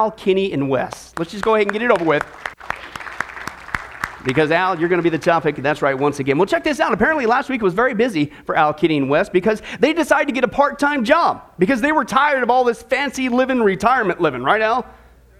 Al, Kenny, and Wes. Let's just go ahead and get it over with. Because Al, you're going to be the topic. That's right, once again. Well, check this out. Apparently, last week was very busy for Al, Kenny, and Wes because they decided to get a part time job because they were tired of all this fancy living, retirement living, right, Al?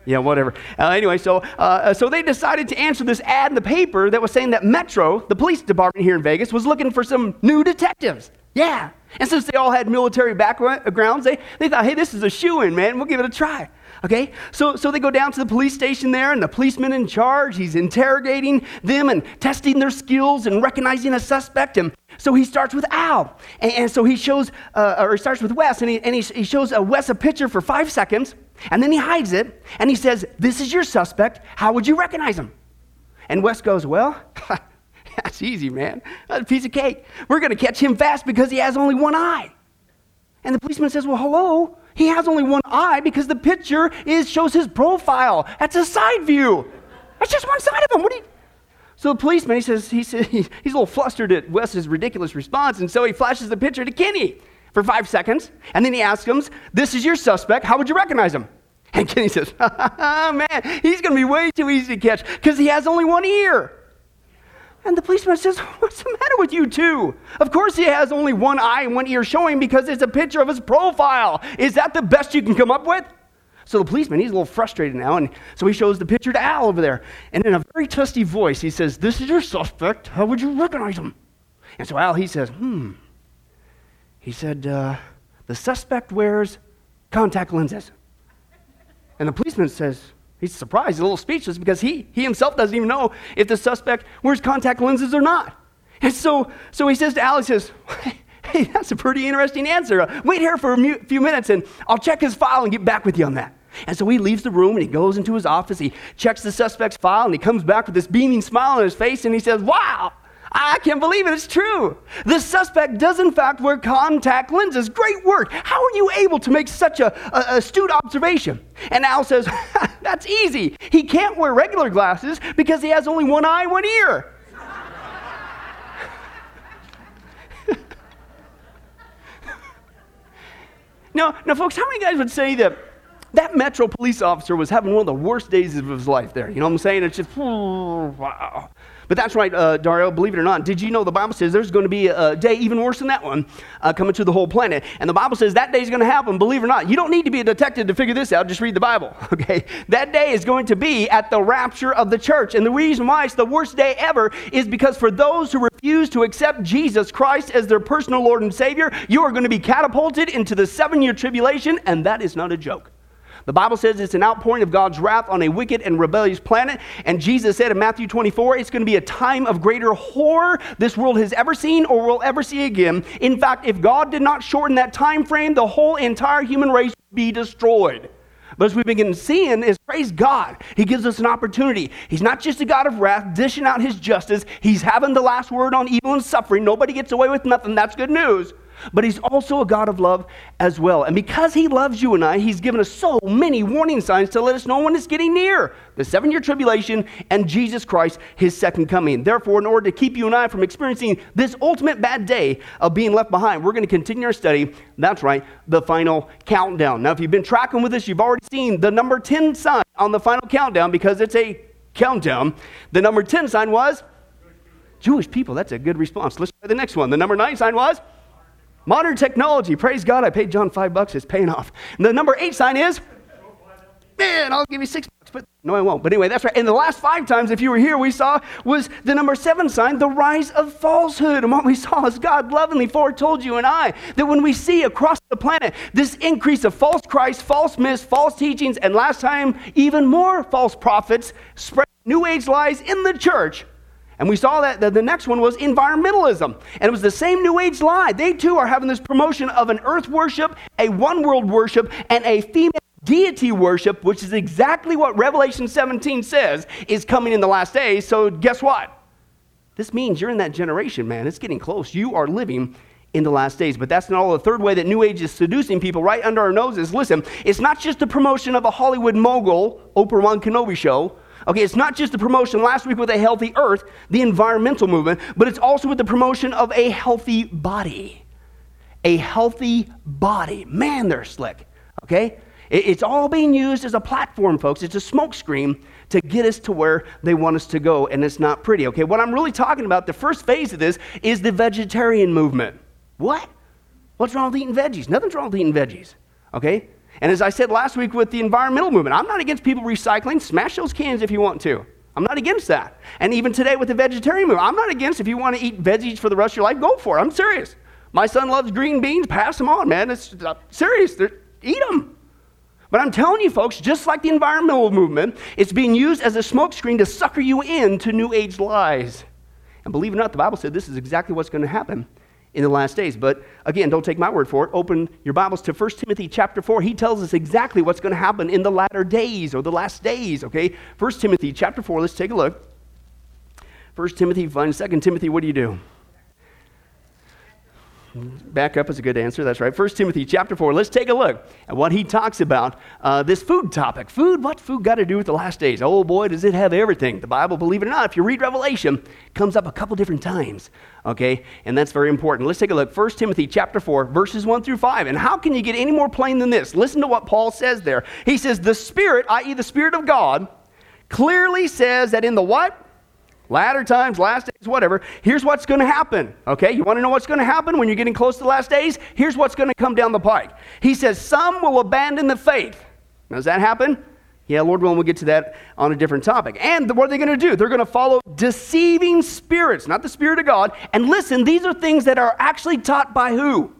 Yeah, whatever. Uh, anyway, so, uh, so they decided to answer this ad in the paper that was saying that Metro, the police department here in Vegas, was looking for some new detectives. Yeah. And since they all had military backgrounds, they, they thought, hey, this is a shoe in, man. We'll give it a try. Okay? So, so they go down to the police station there, and the policeman in charge, he's interrogating them and testing their skills and recognizing a suspect. And so he starts with Al. And, and so he shows, uh, or he starts with Wes, and he, and he, he shows uh, Wes a picture for five seconds, and then he hides it, and he says, This is your suspect. How would you recognize him? And Wes goes, Well, That's easy, man. That's a piece of cake. We're going to catch him fast because he has only one eye. And the policeman says, Well, hello. He has only one eye because the picture is, shows his profile. That's a side view. That's just one side of him. What do you. So the policeman, he says, he says he's a little flustered at Wes's ridiculous response, and so he flashes the picture to Kenny for five seconds, and then he asks him, This is your suspect. How would you recognize him? And Kenny says, Man, he's going to be way too easy to catch because he has only one ear. And the policeman says, What's the matter with you two? Of course, he has only one eye and one ear showing because it's a picture of his profile. Is that the best you can come up with? So the policeman, he's a little frustrated now, and so he shows the picture to Al over there. And in a very testy voice, he says, This is your suspect. How would you recognize him? And so Al, he says, Hmm. He said, uh, The suspect wears contact lenses. And the policeman says, He's surprised, he's a little speechless because he, he himself doesn't even know if the suspect wears contact lenses or not. And so, so he says to Alex, says, hey, that's a pretty interesting answer. Wait here for a few minutes and I'll check his file and get back with you on that. And so he leaves the room and he goes into his office. He checks the suspect's file and he comes back with this beaming smile on his face and he says, Wow, I can't believe it. It's true. The suspect does, in fact, wear contact lenses. Great work. How are you able to make such a, a astute observation? And Al says, That's easy. He can't wear regular glasses because he has only one eye one ear. now, now, folks, how many guys would say that that Metro police officer was having one of the worst days of his life there? You know what I'm saying? It's just, wow. But that's right, uh, Dario, believe it or not. Did you know the Bible says there's going to be a day even worse than that one uh, coming to the whole planet? And the Bible says that day is going to happen, believe it or not. You don't need to be a detective to figure this out. Just read the Bible, okay? That day is going to be at the rapture of the church. And the reason why it's the worst day ever is because for those who refuse to accept Jesus Christ as their personal Lord and Savior, you are going to be catapulted into the seven year tribulation, and that is not a joke. The Bible says it's an outpouring of God's wrath on a wicked and rebellious planet. And Jesus said in Matthew 24, it's going to be a time of greater horror this world has ever seen or will ever see again. In fact, if God did not shorten that time frame, the whole entire human race would be destroyed. But as we begin seeing is praise God. He gives us an opportunity. He's not just a God of wrath, dishing out his justice. He's having the last word on evil and suffering. Nobody gets away with nothing. That's good news but he's also a God of love as well. And because he loves you and I, he's given us so many warning signs to let us know when it's getting near the seven year tribulation and Jesus Christ, his second coming. Therefore, in order to keep you and I from experiencing this ultimate bad day of being left behind, we're going to continue our study. That's right, the final countdown. Now, if you've been tracking with us, you've already seen the number 10 sign on the final countdown because it's a countdown. The number 10 sign was Jewish people. That's a good response. Let's try the next one. The number 9 sign was Modern technology, praise God, I paid John five bucks, it's paying off. And the number eight sign is, man, I'll give you six bucks, but no, I won't. But anyway, that's right. And the last five times, if you were here, we saw was the number seven sign, the rise of falsehood. And what we saw is God lovingly foretold you and I that when we see across the planet this increase of false Christ, false myths, false teachings, and last time, even more false prophets spread new age lies in the church, and we saw that the, next one was environmentalism. And it was the same New Age lie. They too are having this promotion of an earth worship, a one world worship, and a female deity worship, which is exactly what Revelation 17 says is coming in the last days. So, guess what? This means you're in that generation, man. It's getting close. You are living in the last days. But that's not all. The third way that New Age is seducing people right under our noses. Listen, it's not just the promotion of a Hollywood mogul, Oprah Wan Kenobi show. Okay, it's not just the promotion last week with a healthy earth, the environmental movement, but it's also with the promotion of a healthy body. A healthy body. Man, they're slick. Okay? It's all being used as a platform, folks. It's a smokescreen to get us to where they want us to go, and it's not pretty. Okay, what I'm really talking about, the first phase of this is the vegetarian movement. What? What's wrong with eating veggies? Nothing's wrong with eating veggies. Okay? And as I said last week with the environmental movement, I'm not against people recycling. Smash those cans if you want to. I'm not against that. And even today with the vegetarian movement, I'm not against if you want to eat veggies for the rest of your life, go for it. I'm serious. My son loves green beans, pass them on, man. It's uh, serious. They're, eat them. But I'm telling you, folks, just like the environmental movement, it's being used as a smokescreen to sucker you into New Age lies. And believe it or not, the Bible said this is exactly what's going to happen in the last days. But again, don't take my word for it. Open your Bibles to 1 Timothy chapter 4. He tells us exactly what's going to happen in the latter days or the last days, okay? 1 Timothy chapter 4, let's take a look. 1 Timothy, find 2 Timothy, what do you do? Back up is a good answer. That's right. 1 Timothy chapter 4. Let's take a look at what he talks about uh, this food topic. Food, what food got to do with the last days? Oh boy, does it have everything. The Bible, believe it or not, if you read Revelation, comes up a couple different times. Okay? And that's very important. Let's take a look. 1 Timothy chapter 4, verses 1 through 5. And how can you get any more plain than this? Listen to what Paul says there. He says, The Spirit, i.e., the Spirit of God, clearly says that in the what? Latter times, last days, whatever, here's what's going to happen. Okay, you want to know what's going to happen when you're getting close to the last days? Here's what's going to come down the pike. He says, Some will abandon the faith. Does that happen? Yeah, Lord willing, we'll get to that on a different topic. And what are they going to do? They're going to follow deceiving spirits, not the Spirit of God. And listen, these are things that are actually taught by who?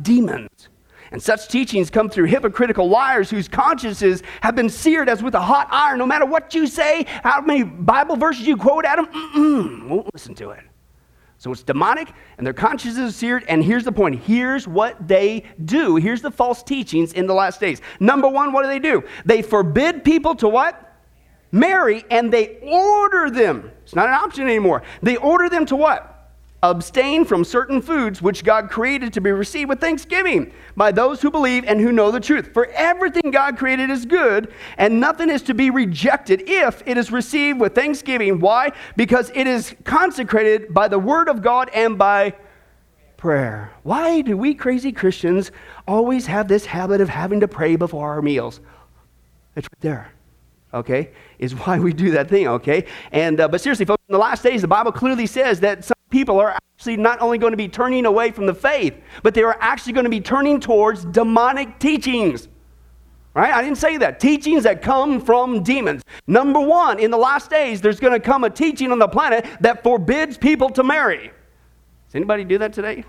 Demons. And such teachings come through hypocritical liars whose consciences have been seared as with a hot iron. No matter what you say, how many Bible verses you quote at them, won't listen to it. So it's demonic, and their consciences are seared. And here's the point here's what they do. Here's the false teachings in the last days. Number one, what do they do? They forbid people to what? Marry, and they order them. It's not an option anymore. They order them to what? Abstain from certain foods which God created to be received with thanksgiving by those who believe and who know the truth. For everything God created is good, and nothing is to be rejected if it is received with thanksgiving. Why? Because it is consecrated by the word of God and by prayer. Why do we crazy Christians always have this habit of having to pray before our meals? It's right there okay, is why we do that thing, okay? And uh, but seriously, folks, in the last days, the Bible clearly says that some people are actually not only going to be turning away from the faith, but they are actually going to be turning towards demonic teachings. Right? I didn't say that. Teachings that come from demons. Number one, in the last days, there's going to come a teaching on the planet that forbids people to marry. Does anybody do that today?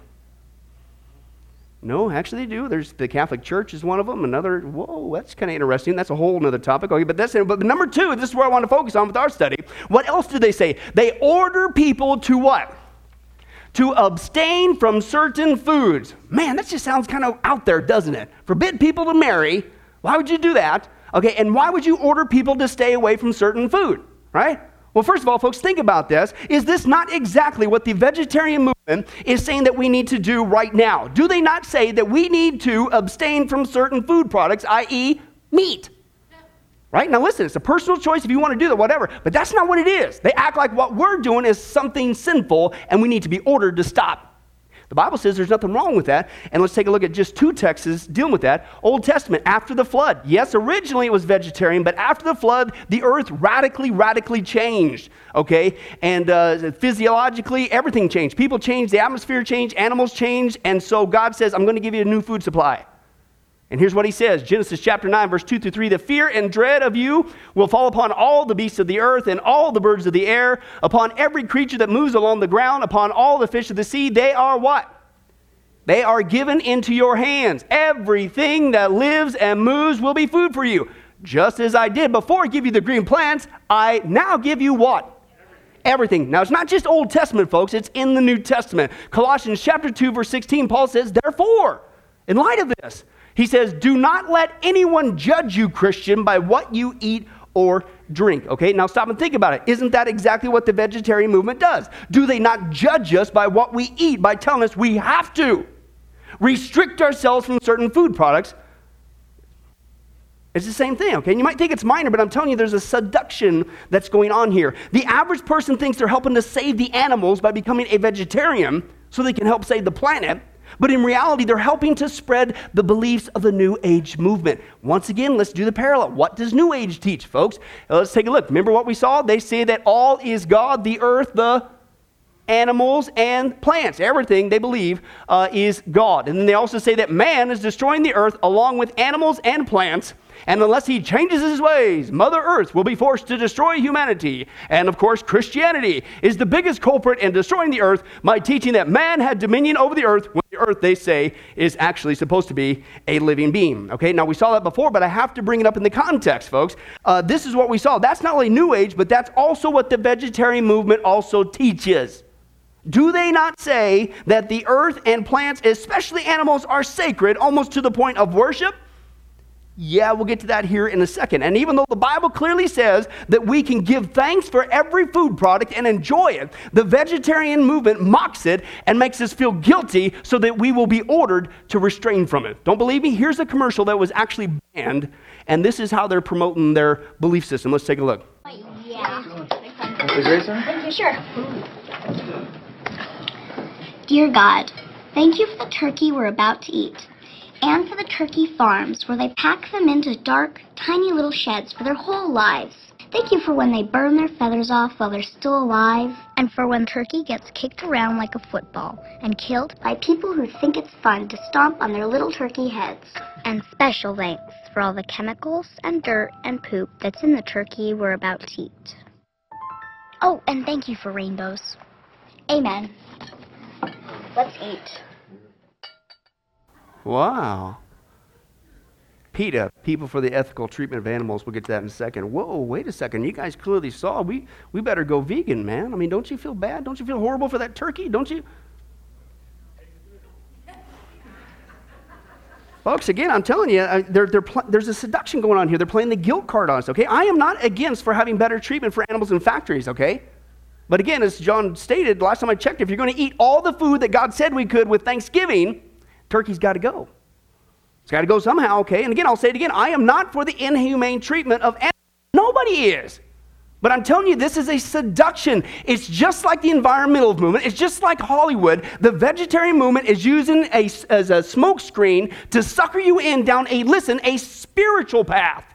No, actually they do. There's the Catholic Church is one of them. Another, whoa, that's kind of interesting. That's a whole other topic. Okay, but that's but number two, this is where I want to focus on with our study. What else do they say? They order people to what? To abstain from certain foods. Man, that just sounds kind of out there, doesn't it? Forbid people to marry. Why would you do that? Okay, and why would you order people to stay away from certain food? Right? Well, first of all, folks, think about this. Is this not exactly what the vegetarian movement is saying that we need to do right now? Do they not say that we need to abstain from certain food products, i.e., meat? Right? Now, listen, it's a personal choice if you want to do that, whatever, but that's not what it is. They act like what we're doing is something sinful and we need to be ordered to stop. The Bible says there's nothing wrong with that. And let's take a look at just two texts dealing with that. Old Testament, after the flood. Yes, originally it was vegetarian, but after the flood, the earth radically, radically changed. Okay? And uh, physiologically, everything changed. People changed, the atmosphere changed, animals changed. And so God says, I'm going to give you a new food supply. And here's what he says Genesis chapter 9, verse 2 through 3 The fear and dread of you will fall upon all the beasts of the earth and all the birds of the air, upon every creature that moves along the ground, upon all the fish of the sea. They are what? They are given into your hands. Everything that lives and moves will be food for you. Just as I did before I give you the green plants, I now give you what? Everything. Now, it's not just Old Testament, folks, it's in the New Testament. Colossians chapter 2, verse 16, Paul says, Therefore, in light of this, he says, Do not let anyone judge you, Christian, by what you eat or drink. Okay, now stop and think about it. Isn't that exactly what the vegetarian movement does? Do they not judge us by what we eat, by telling us we have to restrict ourselves from certain food products? It's the same thing, okay? And you might think it's minor, but I'm telling you, there's a seduction that's going on here. The average person thinks they're helping to save the animals by becoming a vegetarian so they can help save the planet. But in reality, they're helping to spread the beliefs of the New Age movement. Once again, let's do the parallel. What does New Age teach, folks? Let's take a look. Remember what we saw? They say that all is God, the earth, the animals, and plants. Everything they believe uh, is God. And then they also say that man is destroying the earth along with animals and plants. And unless he changes his ways, Mother Earth will be forced to destroy humanity. And of course, Christianity is the biggest culprit in destroying the earth by teaching that man had dominion over the earth when the earth, they say, is actually supposed to be a living being. Okay, now we saw that before, but I have to bring it up in the context, folks. Uh, this is what we saw. That's not only New Age, but that's also what the vegetarian movement also teaches. Do they not say that the earth and plants, especially animals, are sacred almost to the point of worship? Yeah, we'll get to that here in a second. And even though the Bible clearly says that we can give thanks for every food product and enjoy it, the vegetarian movement mocks it and makes us feel guilty so that we will be ordered to restrain from it. Don't believe me? Here's a commercial that was actually banned, and this is how they're promoting their belief system. Let's take a look. Yeah. Sure. Dear God, thank you for the turkey we're about to eat, and for the turkey farms where they pack them into dark, tiny little sheds for their whole lives. Thank you for when they burn their feathers off while they're still alive, and for when turkey gets kicked around like a football and killed by people who think it's fun to stomp on their little turkey heads. And special thanks for all the chemicals and dirt and poop that's in the turkey we're about to eat. Oh, and thank you for rainbows. Amen. Let's eat. Wow. PETA, People for the Ethical Treatment of Animals. We'll get to that in a second. Whoa, wait a second. You guys clearly saw we, we better go vegan, man. I mean, don't you feel bad? Don't you feel horrible for that turkey? Don't you? Folks, again, I'm telling you, uh, they're, they're pl- there's a seduction going on here. They're playing the guilt card on us, okay? I am not against for having better treatment for animals in factories, okay? But again, as John stated, last time I checked, if you're going to eat all the food that God said we could with Thanksgiving, turkey's got to go. It's got to go somehow, okay? And again, I'll say it again I am not for the inhumane treatment of animals. Nobody is. But I'm telling you, this is a seduction. It's just like the environmental movement. It's just like Hollywood. The vegetarian movement is using a, as a smokescreen to sucker you in down a, listen, a spiritual path.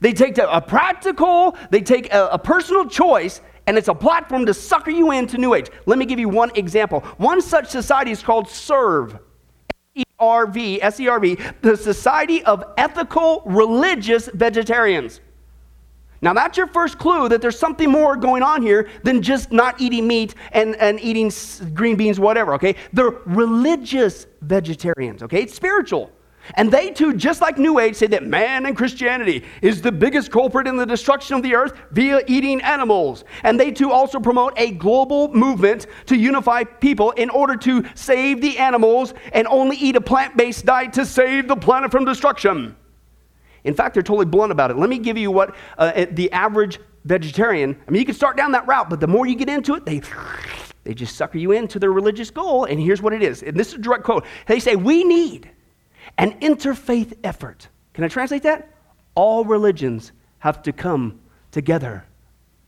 They take a practical, they take a, a personal choice, and it's a platform to sucker you into New Age. Let me give you one example. One such society is called SERV. S-E-R-V, S-E-R-V, the Society of Ethical Religious Vegetarians. Now, that's your first clue that there's something more going on here than just not eating meat and, and eating green beans, whatever, okay? They're religious vegetarians, okay? It's spiritual. And they too, just like New Age, say that man and Christianity is the biggest culprit in the destruction of the earth via eating animals. And they too also promote a global movement to unify people in order to save the animals and only eat a plant based diet to save the planet from destruction. In fact, they're totally blunt about it. Let me give you what uh, the average vegetarian, I mean, you can start down that route, but the more you get into it, they. They just sucker you into their religious goal, and here's what it is. And this is a direct quote. They say, We need an interfaith effort. Can I translate that? All religions have to come together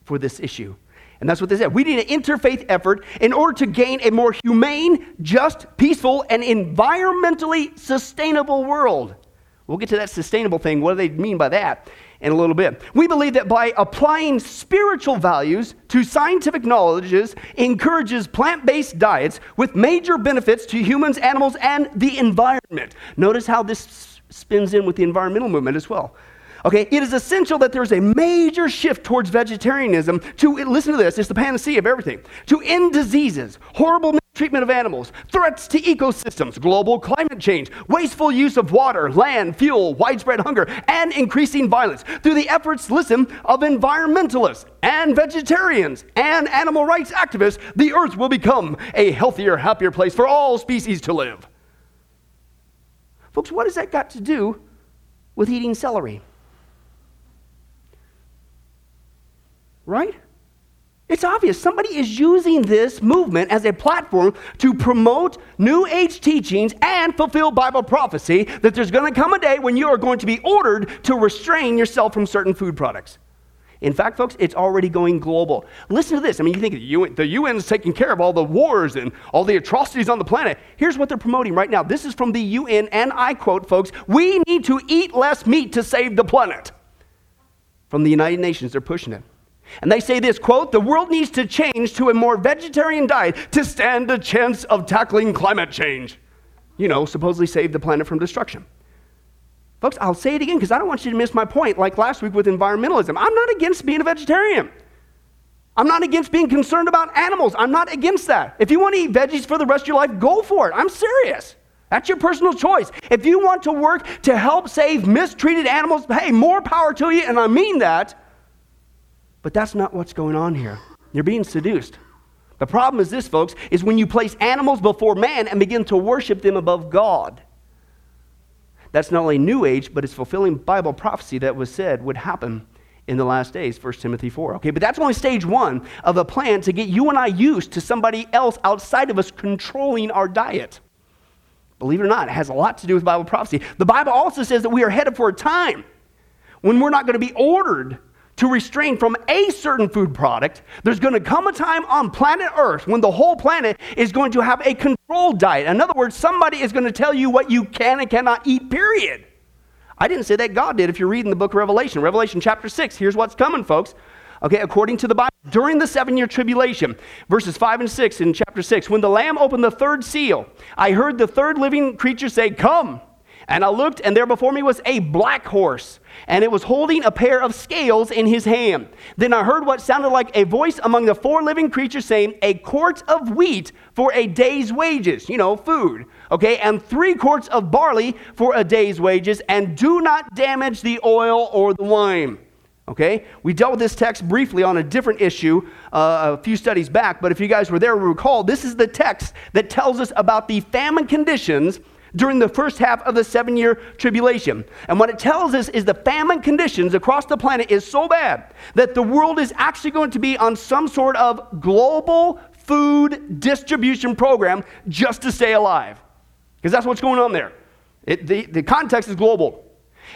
for this issue. And that's what they said. We need an interfaith effort in order to gain a more humane, just, peaceful, and environmentally sustainable world. We'll get to that sustainable thing. What do they mean by that? In a little bit. We believe that by applying spiritual values to scientific knowledges encourages plant-based diets with major benefits to humans, animals, and the environment. Notice how this spins in with the environmental movement as well. Okay, it is essential that there's a major shift towards vegetarianism to, listen to this, it's the panacea of everything, to end diseases, horrible treatment of animals, threats to ecosystems, global climate change, wasteful use of water, land, fuel, widespread hunger, and increasing violence. Through the efforts, listen, of environmentalists and vegetarians and animal rights activists, the earth will become a healthier, happier place for all species to live. Folks, what has that got to do with eating celery? Right? It's obvious. Somebody is using this movement as a platform to promote New Age teachings and fulfill Bible prophecy that there's going to come a day when you are going to be ordered to restrain yourself from certain food products. In fact, folks, it's already going global. Listen to this. I mean, you think the, UN, the UN's taking care of all the wars and all the atrocities on the planet. Here's what they're promoting right now. This is from the UN, and I quote, folks, we need to eat less meat to save the planet. From the United Nations, they're pushing it. And they say this quote, the world needs to change to a more vegetarian diet to stand a chance of tackling climate change. You know, supposedly save the planet from destruction. Folks, I'll say it again because I don't want you to miss my point, like last week with environmentalism. I'm not against being a vegetarian. I'm not against being concerned about animals. I'm not against that. If you want to eat veggies for the rest of your life, go for it. I'm serious. That's your personal choice. If you want to work to help save mistreated animals, hey, more power to you, and I mean that. But that's not what's going on here. You're being seduced. The problem is this, folks, is when you place animals before man and begin to worship them above God. That's not only New Age, but it's fulfilling Bible prophecy that was said would happen in the last days, 1 Timothy 4. Okay, but that's only stage one of a plan to get you and I used to somebody else outside of us controlling our diet. Believe it or not, it has a lot to do with Bible prophecy. The Bible also says that we are headed for a time when we're not going to be ordered to restrain from a certain food product, there's going to come a time on planet Earth when the whole planet is going to have a controlled diet. In other words, somebody is going to tell you what you can and cannot eat, period. I didn't say that God did if you're reading the book of Revelation. Revelation chapter 6, here's what's coming, folks. Okay, according to the Bible, during the seven year tribulation, verses 5 and 6 in chapter 6, when the Lamb opened the third seal, I heard the third living creature say, Come. And I looked, and there before me was a black horse, and it was holding a pair of scales in his hand. Then I heard what sounded like a voice among the four living creatures saying, A quart of wheat for a day's wages, you know, food, okay, and three quarts of barley for a day's wages, and do not damage the oil or the wine. Okay? We dealt with this text briefly on a different issue uh, a few studies back, but if you guys were there, recall this is the text that tells us about the famine conditions during the first half of the seven year tribulation. And what it tells us is the famine conditions across the planet is so bad that the world is actually going to be on some sort of global food distribution program just to stay alive. Because that's what's going on there. It, the, the context is global.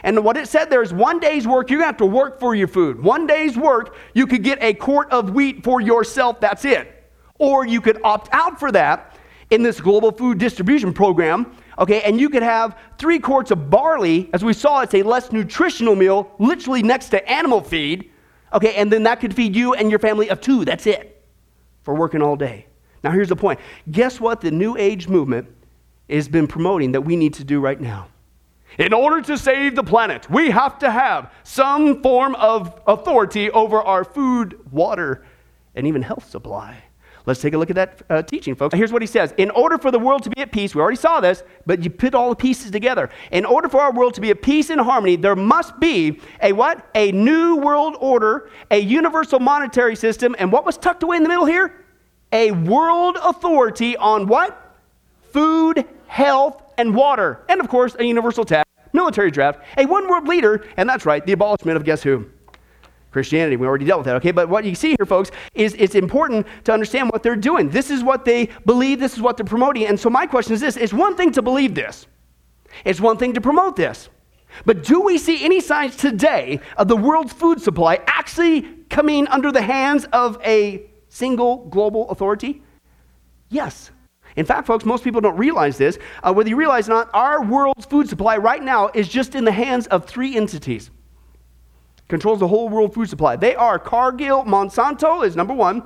And what it said there is one day's work, you're going to have to work for your food. One day's work, you could get a quart of wheat for yourself, that's it. Or you could opt out for that in this global food distribution program okay, and you could have three quarts of barley, as we saw, it's a less nutritional meal, literally next to animal feed, okay, and then that could feed you and your family of two. That's it for working all day. Now, here's the point guess what the New Age movement has been promoting that we need to do right now? In order to save the planet, we have to have some form of authority over our food, water, and even health supply. Let's take a look at that uh, teaching, folks. Here's what he says In order for the world to be at peace, we already saw this, but you put all the pieces together. In order for our world to be at peace and harmony, there must be a what? A new world order, a universal monetary system, and what was tucked away in the middle here? A world authority on what? Food, health, and water. And of course, a universal tax, military draft, a one world leader, and that's right, the abolishment of guess who? Christianity. We already dealt with that, okay? But what you see here, folks, is it's important to understand what they're doing. This is what they believe, this is what they're promoting. And so my question is this it's one thing to believe this, it's one thing to promote this. But do we see any signs today of the world's food supply actually coming under the hands of a single global authority? Yes. In fact, folks, most people don't realize this. Uh, whether you realize or not, our world's food supply right now is just in the hands of three entities controls the whole world food supply. They are Cargill Monsanto is number one.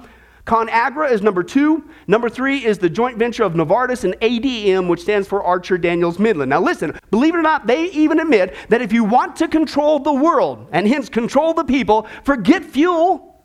ConAgra is number two. Number three is the joint venture of Novartis and ADM, which stands for Archer Daniels Midland. Now, listen, believe it or not, they even admit that if you want to control the world and hence control the people, forget fuel,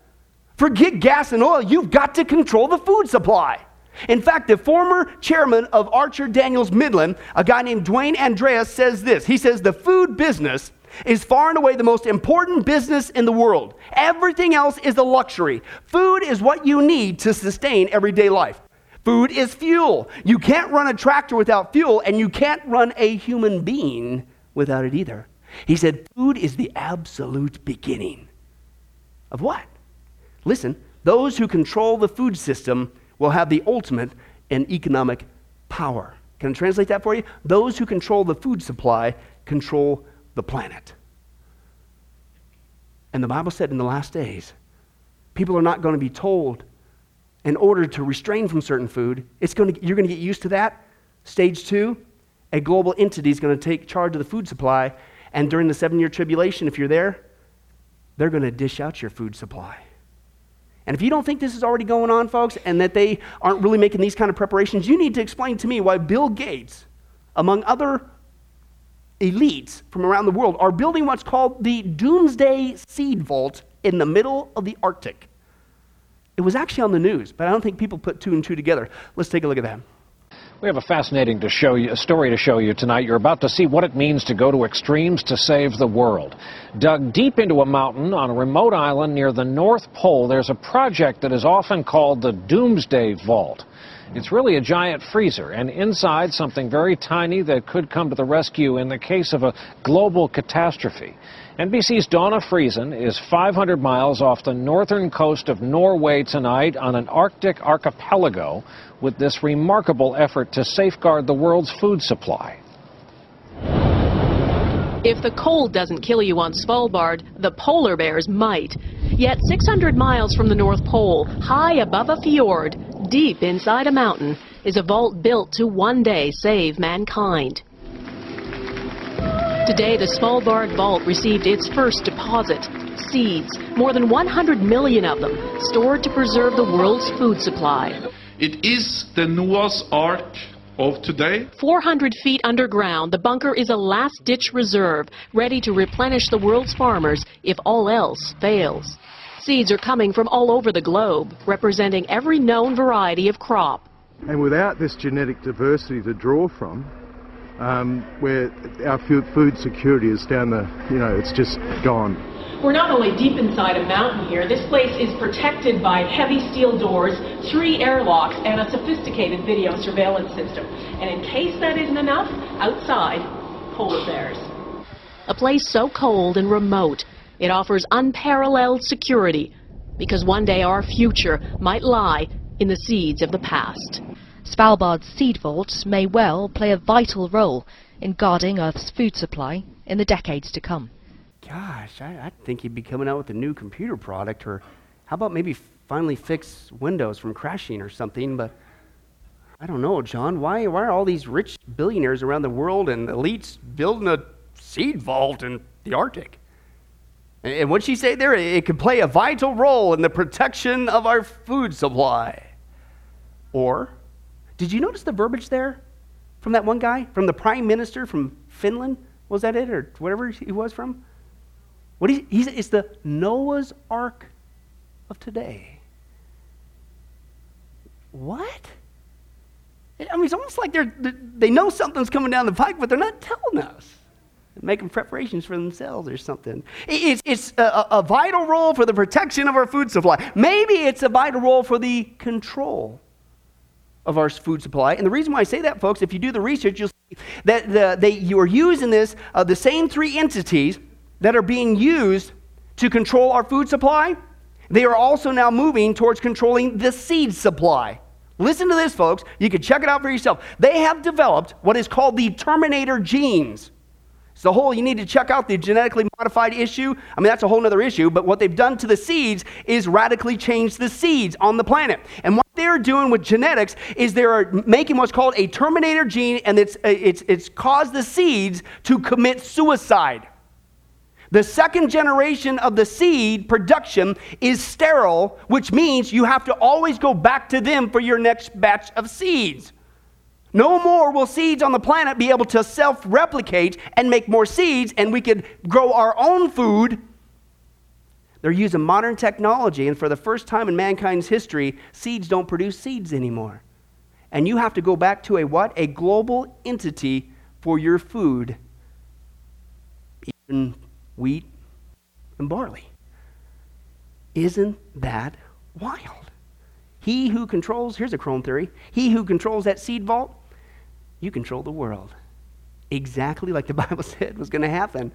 forget gas and oil, you've got to control the food supply. In fact, the former chairman of Archer Daniels Midland, a guy named Dwayne Andreas, says this. He says, The food business is far and away the most important business in the world. Everything else is a luxury. Food is what you need to sustain everyday life. Food is fuel. You can't run a tractor without fuel, and you can't run a human being without it either. He said, Food is the absolute beginning of what? Listen, those who control the food system will have the ultimate in economic power. Can I translate that for you? Those who control the food supply control the planet. And the Bible said in the last days, people are not going to be told in order to restrain from certain food. It's going to, you're going to get used to that. Stage two, a global entity is going to take charge of the food supply. And during the seven year tribulation, if you're there, they're going to dish out your food supply. And if you don't think this is already going on, folks, and that they aren't really making these kind of preparations, you need to explain to me why Bill Gates, among other elites from around the world, are building what's called the Doomsday Seed Vault in the middle of the Arctic. It was actually on the news, but I don't think people put two and two together. Let's take a look at that. We have a fascinating to show you, a story to show you tonight. You're about to see what it means to go to extremes to save the world. Dug deep into a mountain on a remote island near the North Pole, there's a project that is often called the Doomsday Vault. It's really a giant freezer, and inside something very tiny that could come to the rescue in the case of a global catastrophe. NBC's Dawna Friesen is 500 miles off the northern coast of Norway tonight on an Arctic archipelago with this remarkable effort to safeguard the world's food supply. If the cold doesn't kill you on Svalbard, the polar bears might. Yet 600 miles from the North Pole, high above a fjord, deep inside a mountain, is a vault built to one day save mankind. Today, the Svalbard Vault received its first deposit, seeds, more than 100 million of them, stored to preserve the world's food supply. It is the Noah's Ark of today. 400 feet underground, the bunker is a last-ditch reserve, ready to replenish the world's farmers if all else fails. Seeds are coming from all over the globe, representing every known variety of crop. And without this genetic diversity to draw from, um, where our food security is down the, you know, it's just gone. We're not only deep inside a mountain here, this place is protected by heavy steel doors, three airlocks, and a sophisticated video surveillance system. And in case that isn't enough, outside, polar bears. A place so cold and remote, it offers unparalleled security, because one day our future might lie in the seeds of the past. Svalbard's seed vaults may well play a vital role in guarding Earth's food supply in the decades to come. Gosh, I, I think he'd be coming out with a new computer product, or how about maybe finally fix Windows from crashing or something, but I don't know, John. Why, why are all these rich billionaires around the world and elites building a seed vault in the Arctic? And, what she say there? It could play a vital role in the protection of our food supply. Or did you notice the verbiage there from that one guy, from the prime minister from Finland? Was that it, or whatever he was from? What he, he's, it's the Noah's Ark of today. What? I mean, it's almost like they're, they know something's coming down the pike, but they're not telling us. Making preparations for themselves or something. It's, it's a, a vital role for the protection of our food supply. Maybe it's a vital role for the control of our food supply. And the reason why I say that, folks, if you do the research, you'll see that the, they, you are using this, uh, the same three entities that are being used to control our food supply, they are also now moving towards controlling the seed supply. Listen to this, folks. You can check it out for yourself. They have developed what is called the Terminator genes. The whole, you need to check out the genetically modified issue. I mean, that's a whole other issue, but what they've done to the seeds is radically change the seeds on the planet. And what they're doing with genetics is they're making what's called a terminator gene, and it's, it's, it's caused the seeds to commit suicide. The second generation of the seed production is sterile, which means you have to always go back to them for your next batch of seeds. No more will seeds on the planet be able to self replicate and make more seeds, and we could grow our own food. They're using modern technology, and for the first time in mankind's history, seeds don't produce seeds anymore. And you have to go back to a what? A global entity for your food. Even wheat and barley. Isn't that wild? He who controls, here's a Crone theory, he who controls that seed vault you control the world. Exactly like the Bible said was going to happen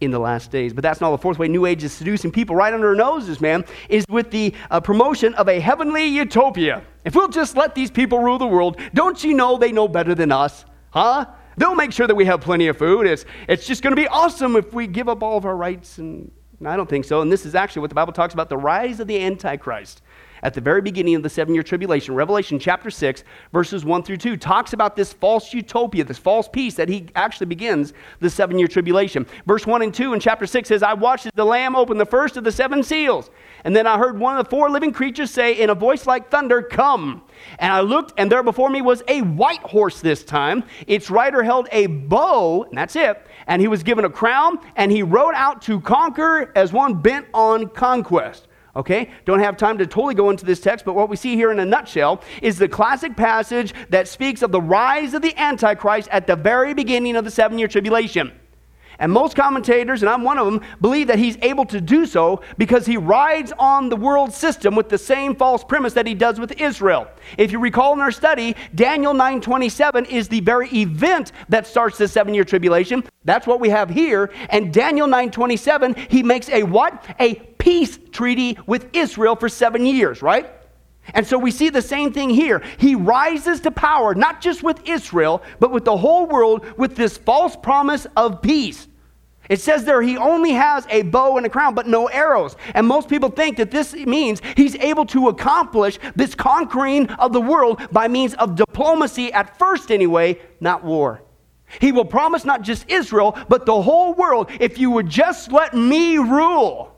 in the last days. But that's not the fourth way New Age is seducing people right under our noses, man, is with the uh, promotion of a heavenly utopia. If we'll just let these people rule the world, don't you know they know better than us? Huh? They'll make sure that we have plenty of food. It's, it's just going to be awesome if we give up all of our rights and I don't think so. And this is actually what the Bible talks about the rise of the Antichrist at the very beginning of the seven year tribulation. Revelation chapter 6, verses 1 through 2, talks about this false utopia, this false peace that he actually begins the seven year tribulation. Verse 1 and 2 in chapter 6 says, I watched the Lamb open the first of the seven seals. And then I heard one of the four living creatures say in a voice like thunder, Come. And I looked, and there before me was a white horse this time. Its rider held a bow, and that's it. And he was given a crown, and he rode out to conquer as one bent on conquest. Okay? Don't have time to totally go into this text, but what we see here in a nutshell is the classic passage that speaks of the rise of the Antichrist at the very beginning of the seven year tribulation. And most commentators, and I'm one of them, believe that he's able to do so because he rides on the world system with the same false premise that he does with Israel. If you recall in our study, Daniel 9:27 is the very event that starts the 7-year tribulation. That's what we have here. And Daniel 9:27, he makes a what? A peace treaty with Israel for 7 years, right? And so we see the same thing here. He rises to power, not just with Israel, but with the whole world with this false promise of peace. It says there he only has a bow and a crown, but no arrows. And most people think that this means he's able to accomplish this conquering of the world by means of diplomacy, at first anyway, not war. He will promise not just Israel, but the whole world if you would just let me rule.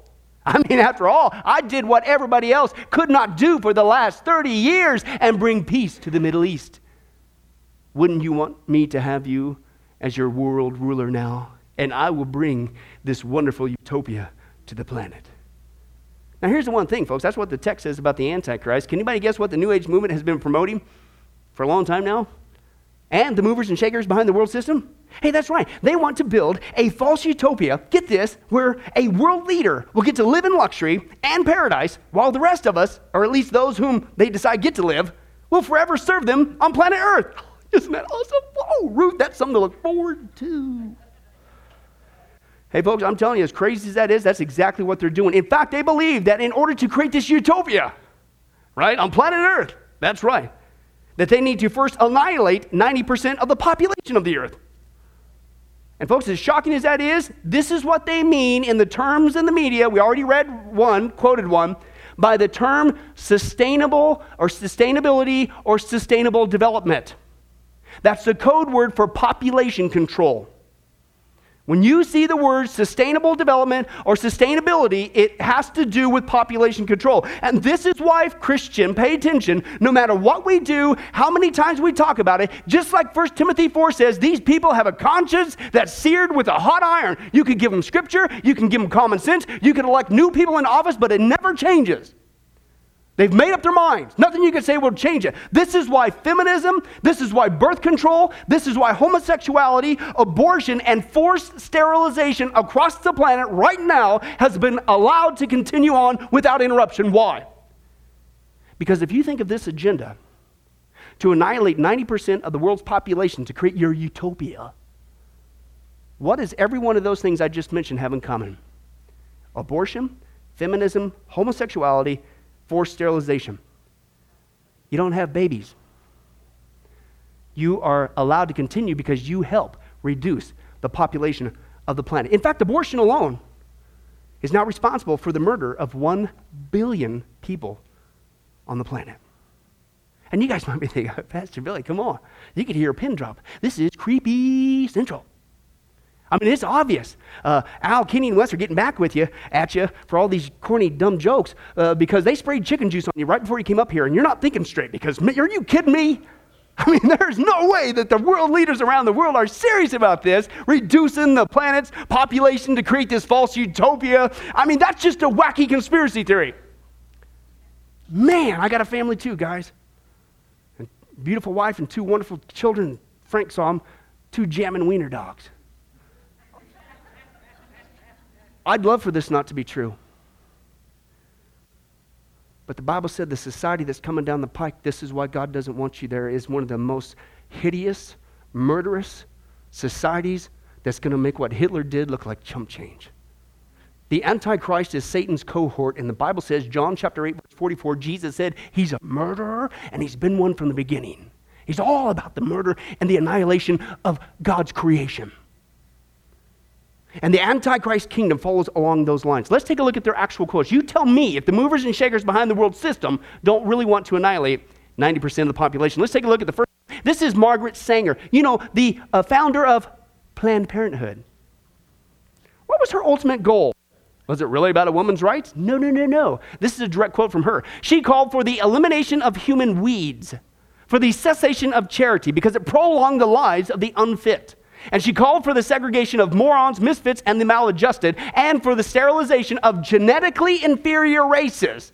I mean, after all, I did what everybody else could not do for the last 30 years and bring peace to the Middle East. Wouldn't you want me to have you as your world ruler now? And I will bring this wonderful utopia to the planet. Now, here's the one thing, folks. That's what the text says about the Antichrist. Can anybody guess what the New Age movement has been promoting for a long time now? And the movers and shakers behind the world system? Hey, that's right. They want to build a false utopia, get this, where a world leader will get to live in luxury and paradise while the rest of us, or at least those whom they decide get to live, will forever serve them on planet Earth. Isn't that awesome? Oh, Ruth, that's something to look forward to. Hey, folks, I'm telling you, as crazy as that is, that's exactly what they're doing. In fact, they believe that in order to create this utopia, right, on planet Earth, that's right, that they need to first annihilate 90% of the population of the Earth. And, folks, as shocking as that is, this is what they mean in the terms in the media. We already read one, quoted one, by the term sustainable or sustainability or sustainable development. That's the code word for population control. When you see the word sustainable development or sustainability, it has to do with population control. And this is why, if Christian, pay attention, no matter what we do, how many times we talk about it, just like 1 Timothy 4 says, these people have a conscience that's seared with a hot iron. You can give them scripture, you can give them common sense, you can elect new people in office, but it never changes. They've made up their minds. Nothing you can say will change it. This is why feminism, this is why birth control, this is why homosexuality, abortion, and forced sterilization across the planet right now has been allowed to continue on without interruption. Why? Because if you think of this agenda to annihilate 90% of the world's population to create your utopia, what does every one of those things I just mentioned have in common? Abortion, feminism, homosexuality, forced sterilization. You don't have babies. You are allowed to continue because you help reduce the population of the planet. In fact, abortion alone is now responsible for the murder of 1 billion people on the planet. And you guys might be thinking, Pastor Billy, come on. You could hear a pin drop. This is creepy central. I mean, it's obvious. Uh, Al, Kenny, and Wes are getting back with you at you for all these corny, dumb jokes uh, because they sprayed chicken juice on you right before you came up here, and you're not thinking straight. Because are you kidding me? I mean, there's no way that the world leaders around the world are serious about this, reducing the planet's population to create this false utopia. I mean, that's just a wacky conspiracy theory. Man, I got a family too, guys. A beautiful wife and two wonderful children. Frank saw them, two jamming wiener dogs. I'd love for this not to be true. But the Bible said the society that's coming down the pike, this is why God doesn't want you there, is one of the most hideous, murderous societies that's going to make what Hitler did look like chump change. The Antichrist is Satan's cohort, and the Bible says, John chapter 8, verse 44, Jesus said, He's a murderer, and he's been one from the beginning. He's all about the murder and the annihilation of God's creation. And the Antichrist kingdom follows along those lines. Let's take a look at their actual quotes. You tell me if the movers and shakers behind the world system don't really want to annihilate 90% of the population. Let's take a look at the first. This is Margaret Sanger, you know, the uh, founder of Planned Parenthood. What was her ultimate goal? Was it really about a woman's rights? No, no, no, no. This is a direct quote from her. She called for the elimination of human weeds, for the cessation of charity, because it prolonged the lives of the unfit. And she called for the segregation of morons, misfits, and the maladjusted, and for the sterilization of genetically inferior races.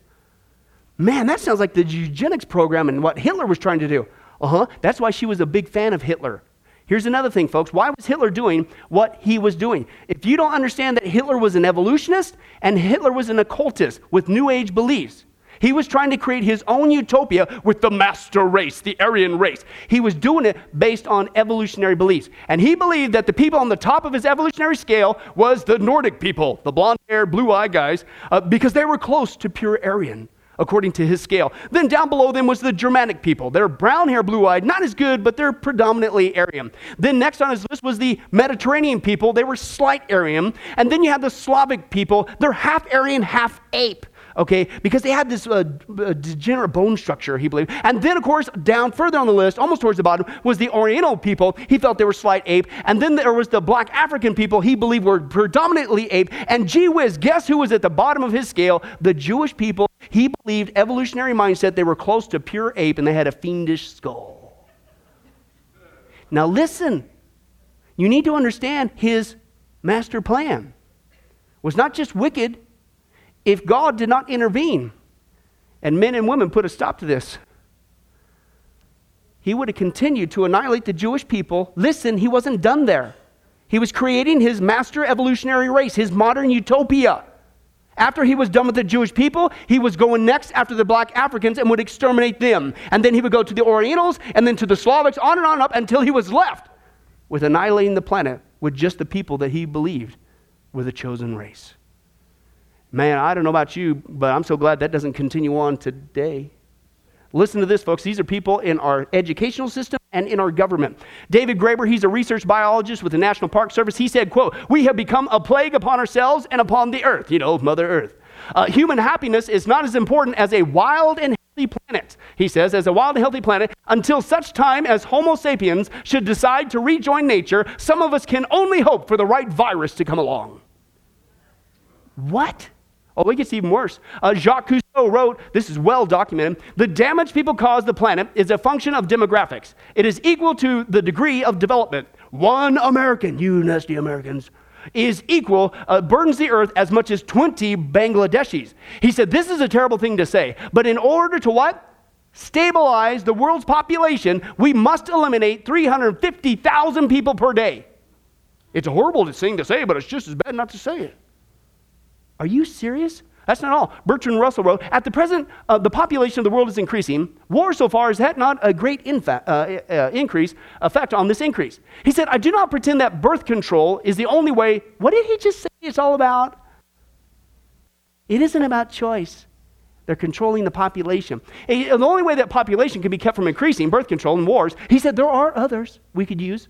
Man, that sounds like the eugenics program and what Hitler was trying to do. Uh huh. That's why she was a big fan of Hitler. Here's another thing, folks. Why was Hitler doing what he was doing? If you don't understand that Hitler was an evolutionist and Hitler was an occultist with New Age beliefs, he was trying to create his own utopia with the master race, the Aryan race. He was doing it based on evolutionary beliefs. And he believed that the people on the top of his evolutionary scale was the Nordic people, the blonde haired, blue eyed guys, uh, because they were close to pure Aryan according to his scale. Then down below them was the Germanic people. They're brown hair, blue eyed, not as good, but they're predominantly Aryan. Then next on his list was the Mediterranean people. They were slight Aryan. And then you have the Slavic people. They're half Aryan, half ape okay, because they had this uh, degenerate bone structure, he believed. And then, of course, down further on the list, almost towards the bottom, was the Oriental people. He felt they were slight ape. And then there was the black African people he believed were predominantly ape. And gee whiz, guess who was at the bottom of his scale? The Jewish people. He believed evolutionary mindset, they were close to pure ape and they had a fiendish skull. Now, listen, you need to understand his master plan was not just wicked if God did not intervene and men and women put a stop to this, he would have continued to annihilate the Jewish people. Listen, he wasn't done there. He was creating his master evolutionary race, his modern utopia. After he was done with the Jewish people, he was going next after the black Africans and would exterminate them. And then he would go to the Orientals and then to the Slavics, on and on up until he was left with annihilating the planet with just the people that he believed were the chosen race. Man, I don't know about you, but I'm so glad that doesn't continue on today. Listen to this, folks. These are people in our educational system and in our government. David Graber, he's a research biologist with the National Park Service. He said, quote, we have become a plague upon ourselves and upon the earth, you know, Mother Earth. Uh, human happiness is not as important as a wild and healthy planet, he says, as a wild and healthy planet, until such time as Homo sapiens should decide to rejoin nature, some of us can only hope for the right virus to come along. What? Oh, it gets even worse. Uh, Jacques Cousteau wrote, this is well documented, the damage people cause the planet is a function of demographics. It is equal to the degree of development. One American, you nasty Americans, is equal, uh, burdens the earth as much as 20 Bangladeshis. He said, this is a terrible thing to say, but in order to what? Stabilize the world's population, we must eliminate 350,000 people per day. It's a horrible thing to say, but it's just as bad not to say it. Are you serious? That's not all. Bertrand Russell wrote At the present, uh, the population of the world is increasing. War so far has had not a great infa- uh, uh, increase, effect on this increase. He said, I do not pretend that birth control is the only way. What did he just say it's all about? It isn't about choice. They're controlling the population. And the only way that population can be kept from increasing, birth control and wars, he said there are others we could use.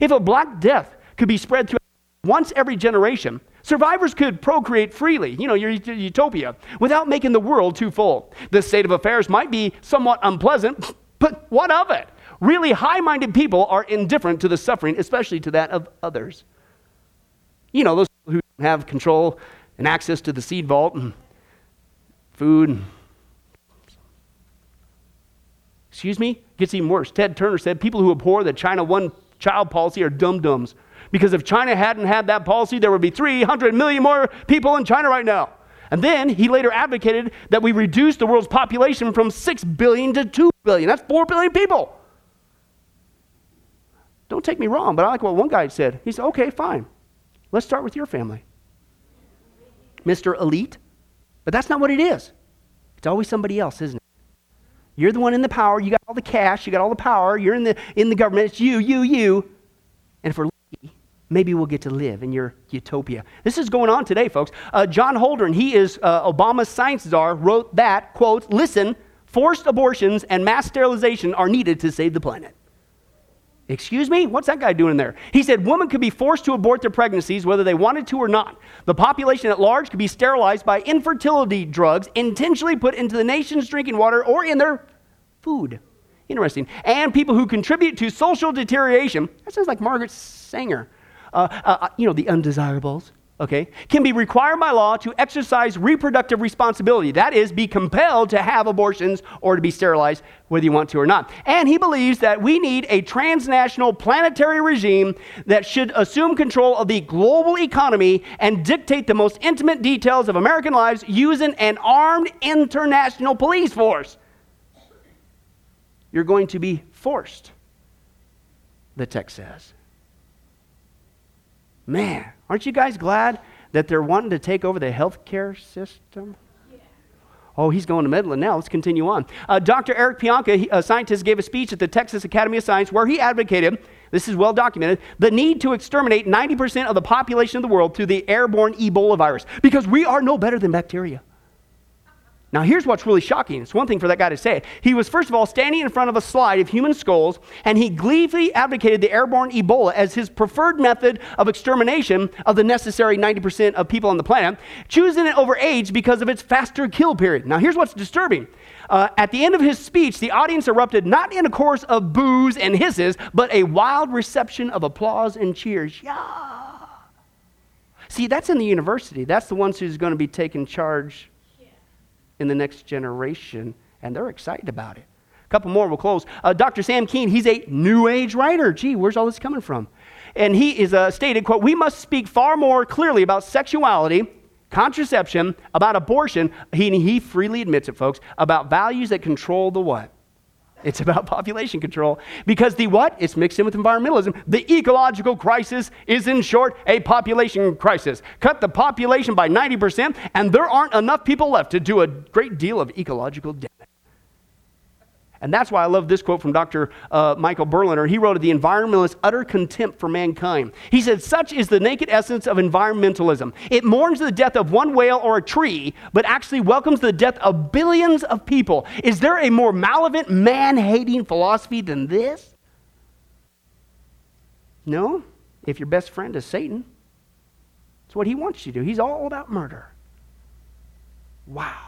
If a black death could be spread through once every generation, Survivors could procreate freely, you know, your utopia, without making the world too full. This state of affairs might be somewhat unpleasant, but what of it? Really high minded people are indifferent to the suffering, especially to that of others. You know, those who have control and access to the seed vault and food. Excuse me? Gets even worse. Ted Turner said people who abhor the China one child policy are dum dums. Because if China hadn't had that policy, there would be 300 million more people in China right now. And then he later advocated that we reduce the world's population from 6 billion to 2 billion. That's 4 billion people. Don't take me wrong, but I like what one guy said. He said, okay, fine. Let's start with your family. Mr. Elite. But that's not what it is. It's always somebody else, isn't it? You're the one in the power. You got all the cash. You got all the power. You're in the, in the government. It's you, you, you. And if we're maybe we'll get to live in your utopia. This is going on today, folks. Uh, John Holdren, he is uh, Obama's science czar, wrote that, quote, listen, forced abortions and mass sterilization are needed to save the planet. Excuse me? What's that guy doing there? He said women could be forced to abort their pregnancies whether they wanted to or not. The population at large could be sterilized by infertility drugs intentionally put into the nation's drinking water or in their food. Interesting. And people who contribute to social deterioration, that sounds like Margaret Sanger, uh, uh, uh you know, the undesirables, okay, can be required by law to exercise reproductive responsibility. That is, be compelled to have abortions or to be sterilized, whether you want to or not. And he believes that we need a transnational planetary regime that should assume control of the global economy and dictate the most intimate details of American lives using an armed international police force. You're going to be forced, the text says. Man, aren't you guys glad that they're wanting to take over the healthcare system? Oh, he's going to Midland now. Let's continue on. Uh, Dr. Eric Pianka, a scientist, gave a speech at the Texas Academy of Science where he advocated, this is well documented, the need to exterminate 90% of the population of the world through the airborne Ebola virus because we are no better than bacteria. Now, here's what's really shocking. It's one thing for that guy to say. It. He was, first of all, standing in front of a slide of human skulls, and he gleefully advocated the airborne Ebola as his preferred method of extermination of the necessary 90% of people on the planet, choosing it over AIDS because of its faster kill period. Now, here's what's disturbing. Uh, at the end of his speech, the audience erupted not in a chorus of boos and hisses, but a wild reception of applause and cheers. Yeah. See, that's in the university. That's the ones who's going to be taking charge in the next generation, and they're excited about it. A couple more, we'll close. Uh, Dr. Sam Keen, he's a New Age writer. Gee, where's all this coming from? And he is uh, stated, quote, we must speak far more clearly about sexuality, contraception, about abortion. He, he freely admits it, folks, about values that control the what? It's about population control. Because the what? It's mixed in with environmentalism. The ecological crisis is, in short, a population crisis. Cut the population by 90%, and there aren't enough people left to do a great deal of ecological damage. And that's why I love this quote from Dr. Uh, Michael Berliner. He wrote, The environmentalist utter contempt for mankind. He said, Such is the naked essence of environmentalism. It mourns the death of one whale or a tree, but actually welcomes the death of billions of people. Is there a more malevolent, man hating philosophy than this? No, if your best friend is Satan. It's what he wants you to do. He's all about murder. Wow.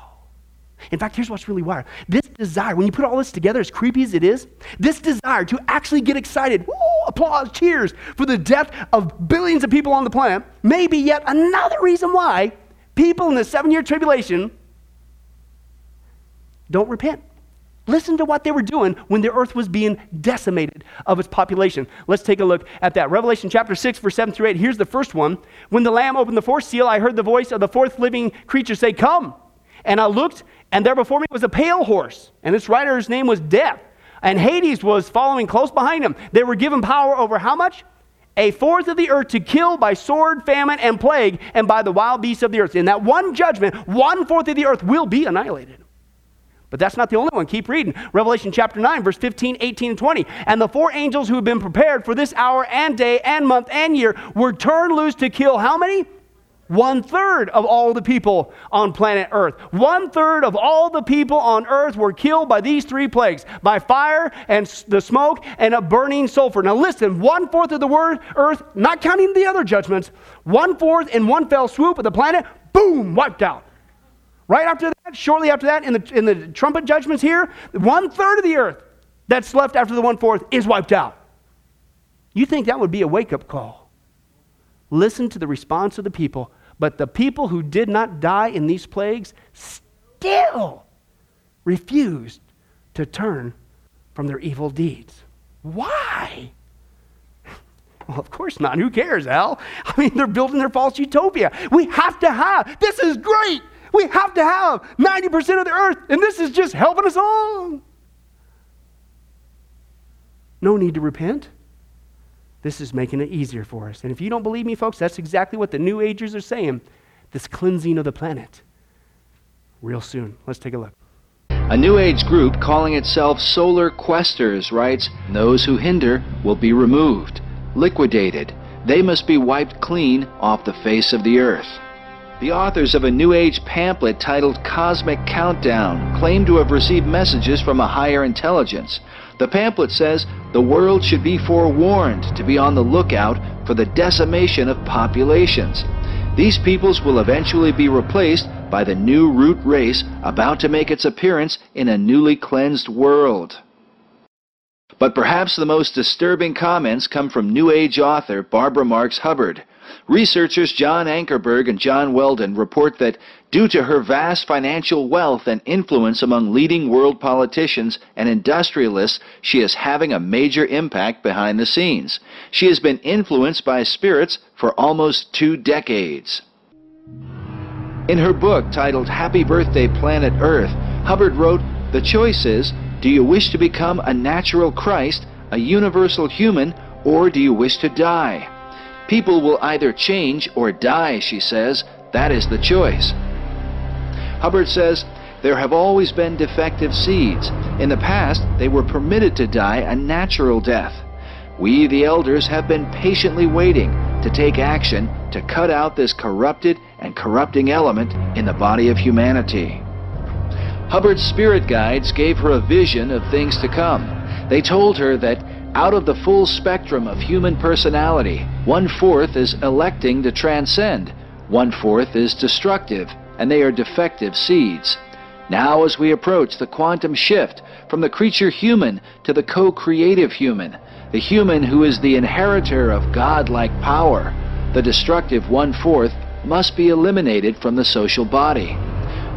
In fact, here's what's really wild. This desire, when you put all this together, as creepy as it is, this desire to actually get excited, woo, applause, cheers, for the death of billions of people on the planet, may be yet another reason why people in the seven year tribulation don't repent. Listen to what they were doing when the earth was being decimated of its population. Let's take a look at that. Revelation chapter 6, verse 7 through 8. Here's the first one. When the Lamb opened the fourth seal, I heard the voice of the fourth living creature say, Come. And I looked, and there before me was a pale horse, and its rider's name was Death. And Hades was following close behind him. They were given power over how much? A fourth of the earth to kill by sword, famine, and plague, and by the wild beasts of the earth. In that one judgment, one fourth of the earth will be annihilated. But that's not the only one. Keep reading. Revelation chapter 9, verse 15, 18, and 20. And the four angels who have been prepared for this hour and day and month and year were turned loose to kill how many? One third of all the people on planet Earth. One third of all the people on Earth were killed by these three plagues by fire and the smoke and a burning sulfur. Now, listen one fourth of the word Earth, not counting the other judgments, one fourth in one fell swoop of the planet, boom, wiped out. Right after that, shortly after that, in the, in the trumpet judgments here, one third of the earth that's left after the one fourth is wiped out. You think that would be a wake up call? Listen to the response of the people but the people who did not die in these plagues still refused to turn from their evil deeds. Why? Well, of course not. Who cares, Al? I mean, they're building their false utopia. We have to have, this is great. We have to have 90% of the earth, and this is just helping us along. No need to repent. This is making it easier for us. And if you don't believe me, folks, that's exactly what the New Agers are saying this cleansing of the planet. Real soon. Let's take a look. A New Age group calling itself Solar Questers writes Those who hinder will be removed, liquidated. They must be wiped clean off the face of the earth. The authors of a New Age pamphlet titled Cosmic Countdown claim to have received messages from a higher intelligence. The pamphlet says the world should be forewarned to be on the lookout for the decimation of populations. These peoples will eventually be replaced by the new root race about to make its appearance in a newly cleansed world. But perhaps the most disturbing comments come from New Age author Barbara Marx Hubbard. Researchers John Ankerberg and John Weldon report that due to her vast financial wealth and influence among leading world politicians and industrialists, she is having a major impact behind the scenes. She has been influenced by spirits for almost two decades. In her book titled Happy Birthday Planet Earth, Hubbard wrote, The choice is do you wish to become a natural Christ, a universal human, or do you wish to die? People will either change or die, she says. That is the choice. Hubbard says, there have always been defective seeds. In the past, they were permitted to die a natural death. We, the elders, have been patiently waiting to take action to cut out this corrupted and corrupting element in the body of humanity. Hubbard's spirit guides gave her a vision of things to come. They told her that out of the full spectrum of human personality, one-fourth is electing to transcend, one-fourth is destructive, and they are defective seeds. Now as we approach the quantum shift from the creature human to the co-creative human, the human who is the inheritor of God-like power, the destructive one-fourth must be eliminated from the social body.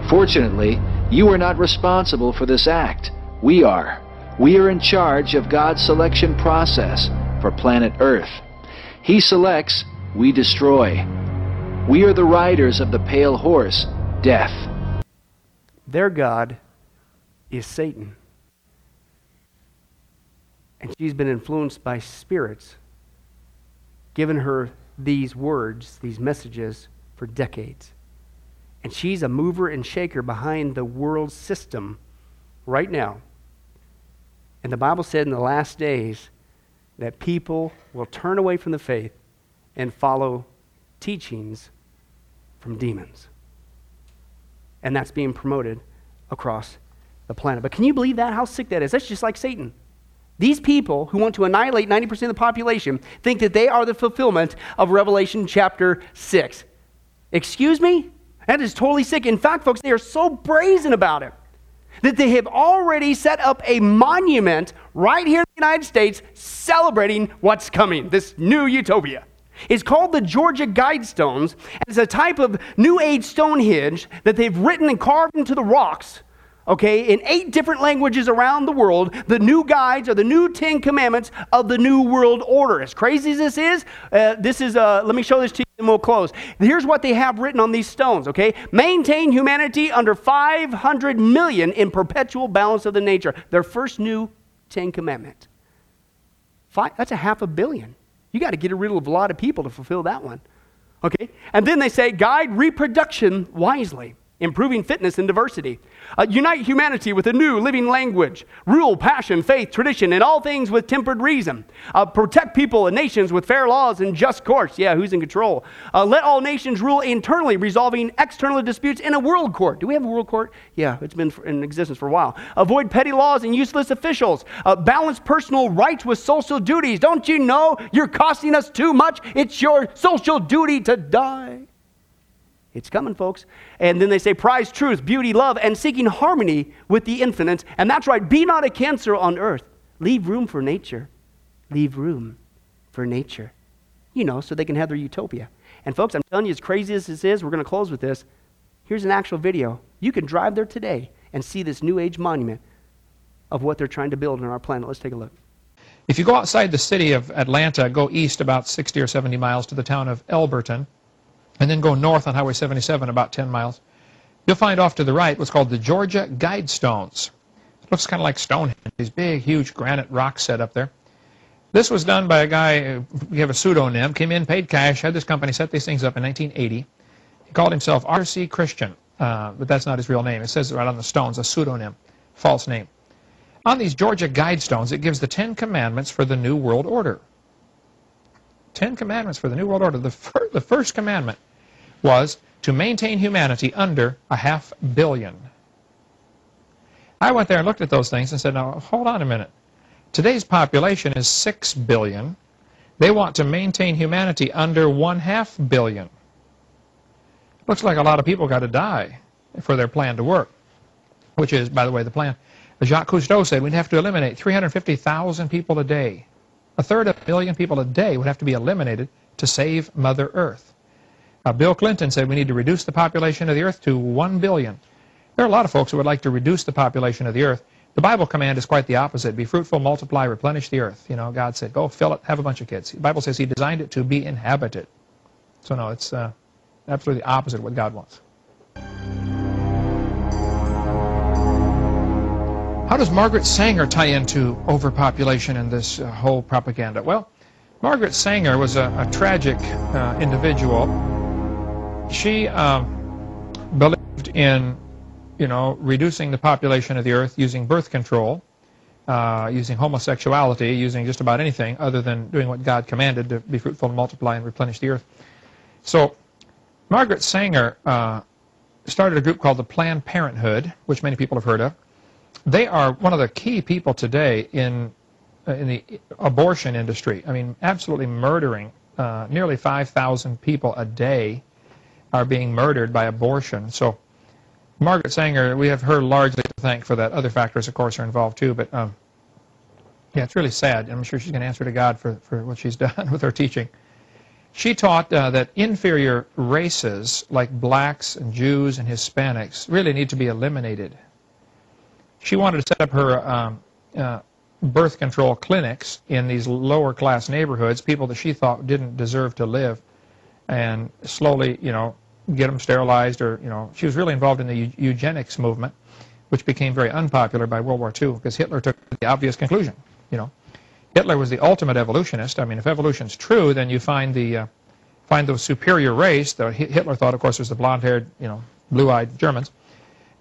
Fortunately, you are not responsible for this act. We are. We are in charge of God's selection process for planet Earth. He selects, we destroy. We are the riders of the pale horse, death. Their God is Satan. And she's been influenced by spirits, given her these words, these messages, for decades. And she's a mover and shaker behind the world system right now. And the Bible said in the last days that people will turn away from the faith and follow teachings from demons. And that's being promoted across the planet. But can you believe that? How sick that is? That's just like Satan. These people who want to annihilate 90% of the population think that they are the fulfillment of Revelation chapter 6. Excuse me? That is totally sick. In fact, folks, they are so brazen about it that they have already set up a monument right here in the United States celebrating what's coming, this new utopia. It's called the Georgia Guidestones, and it's a type of New Age Stonehenge that they've written and carved into the rocks okay, in eight different languages around the world, the new guides are the new Ten Commandments of the New World Order. As crazy as this is, uh, this is, uh, let me show this to you and we'll close. Here's what they have written on these stones, okay? Maintain humanity under 500 million in perpetual balance of the nature. Their first new Ten Commandment. Five, that's a half a billion. You got to get rid of a lot of people to fulfill that one. Okay? And then they say, guide reproduction wisely improving fitness and diversity. Uh, unite humanity with a new living language. Rule, passion, faith, tradition, and all things with tempered reason. Uh, protect people and nations with fair laws and just courts. Yeah, who's in control? Uh, let all nations rule internally, resolving external disputes in a world court. Do we have a world court? Yeah, it's been in existence for a while. Avoid petty laws and useless officials. Uh, balance personal rights with social duties. Don't you know you're costing us too much? It's your social duty to die. It's coming, folks. And then they say, prize truth, beauty, love, and seeking harmony with the infinite. And that's right, be not a cancer on earth. Leave room for nature. Leave room for nature. You know, so they can have their utopia. And folks, I'm telling you, as crazy as this is, we're going to close with this. Here's an actual video. You can drive there today and see this New Age monument of what they're trying to build on our planet. Let's take a look. If you go outside the city of Atlanta, go east about 60 or 70 miles to the town of Elberton, and then go north on Highway 77 about 10 miles, you'll find off to the right what's called the Georgia Guidestones. It looks kind of like Stonehenge, these big, huge granite rocks set up there. This was done by a guy, we have a pseudonym, came in, paid cash, had this company set these things up in 1980. He called himself R.C. Christian, uh, but that's not his real name. It says right on the stones, a pseudonym, false name. On these Georgia Guidestones, it gives the Ten Commandments for the New World Order. Ten Commandments for the New World Order. The, fir the first commandment was to maintain humanity under a half billion. I went there and looked at those things and said, now, hold on a minute. Today's population is 6 billion. They want to maintain humanity under one half billion. Looks like a lot of people got to die for their plan to work, which is, by the way, the plan. Jacques Cousteau said we'd have to eliminate 350,000 people a day. A third of a million people a day would have to be eliminated to save Mother Earth. Uh, Bill Clinton said we need to reduce the population of the Earth to 1 billion. There are a lot of folks who would like to reduce the population of the Earth. The Bible command is quite the opposite. Be fruitful, multiply, replenish the earth. You know, God said, go fill it, have a bunch of kids. The Bible says he designed it to be inhabited. So no, it's uh, absolutely the opposite of what God wants. How does Margaret Sanger tie into overpopulation and this uh, whole propaganda? Well, Margaret Sanger was a, a tragic uh, individual. She um, believed in you know, reducing the population of the earth using birth control, uh, using homosexuality, using just about anything other than doing what God commanded to be fruitful and multiply and replenish the earth. So Margaret Sanger uh, started a group called the Planned Parenthood, which many people have heard of. They are one of the key people today in uh, in the abortion industry. I mean, absolutely murdering. Uh, nearly 5,000 people a day are being murdered by abortion. So Margaret Sanger, we have her largely to thank for that. Other factors, of course, are involved too. But um, yeah, it's really sad. I'm sure she's going to answer to God for, for what she's done with her teaching. She taught uh, that inferior races like blacks and Jews and Hispanics really need to be eliminated. She wanted to set up her um, uh, birth control clinics in these lower class neighborhoods, people that she thought didn't deserve to live, and slowly, you know, get them sterilized or, you know, she was really involved in the eugenics movement, which became very unpopular by World War II because Hitler took the obvious conclusion, you know. Hitler was the ultimate evolutionist. I mean, if evolution's true, then you find the uh, find the superior race. that Hitler thought, of course, was the blonde-haired, you know, blue-eyed Germans,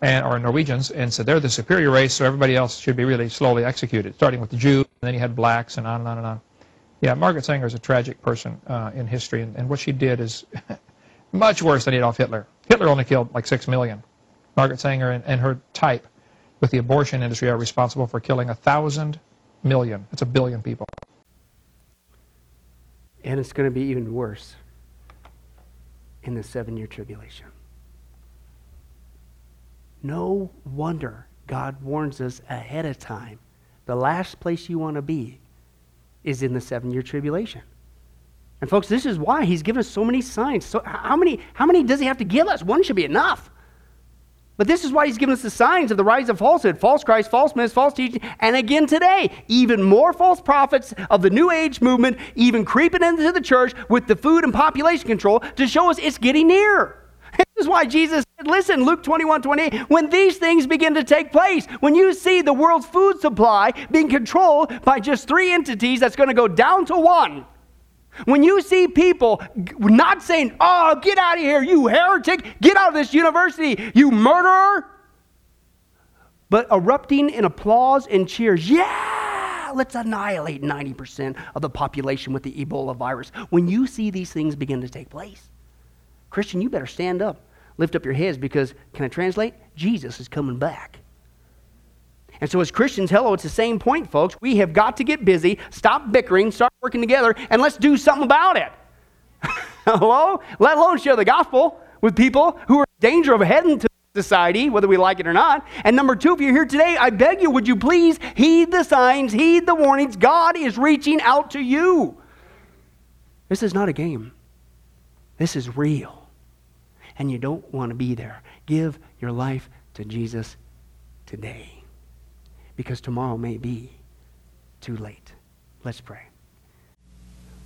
and or Norwegians, and said they're the superior race, so everybody else should be really slowly executed, starting with the Jews, and then you had blacks, and on and on and on. Yeah, Margaret Sanger is a tragic person uh, in history, and, and what she did is Much worse than Adolf Hitler. Hitler only killed like six million. Margaret Sanger and, and her type with the abortion industry are responsible for killing a thousand million. That's a billion people. And it's going to be even worse in the seven year tribulation. No wonder God warns us ahead of time. The last place you want to be is in the seven year tribulation. And folks, this is why he's given us so many signs. So how many, how many does he have to give us? One should be enough. But this is why he's given us the signs of the rise of falsehood, false Christ, false myths, false teaching, and again today, even more false prophets of the New Age movement, even creeping into the church with the food and population control to show us it's getting near. This is why Jesus said, listen, Luke 21, 28, when these things begin to take place, when you see the world's food supply being controlled by just three entities that's going to go down to one, when you see people not saying, oh, get out of here, you heretic, get out of this university, you murderer, but erupting in applause and cheers, yeah, let's annihilate 90% of the population with the Ebola virus. When you see these things begin to take place, Christian, you better stand up, lift up your heads because, can I translate? Jesus is coming back. And so, as Christians, hello, it's the same point, folks. We have got to get busy, stop bickering, start working together, and let's do something about it. hello? Let alone share the gospel with people who are in danger of heading to society, whether we like it or not. And number two, if you're here today, I beg you, would you please heed the signs, heed the warnings? God is reaching out to you. This is not a game, this is real. And you don't want to be there. Give your life to Jesus today because tomorrow may be too late. Let's pray.